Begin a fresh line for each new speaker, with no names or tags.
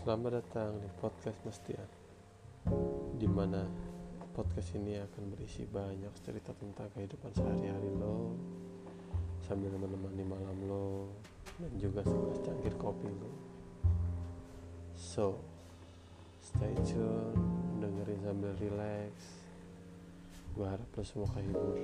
Selamat datang di podcast Mestian di mana podcast ini akan berisi banyak cerita tentang kehidupan sehari-hari lo Sambil menemani malam lo Dan juga segelas cangkir kopi lo. So, stay tune Dengerin sambil relax. Gue harap lo semua kehibur.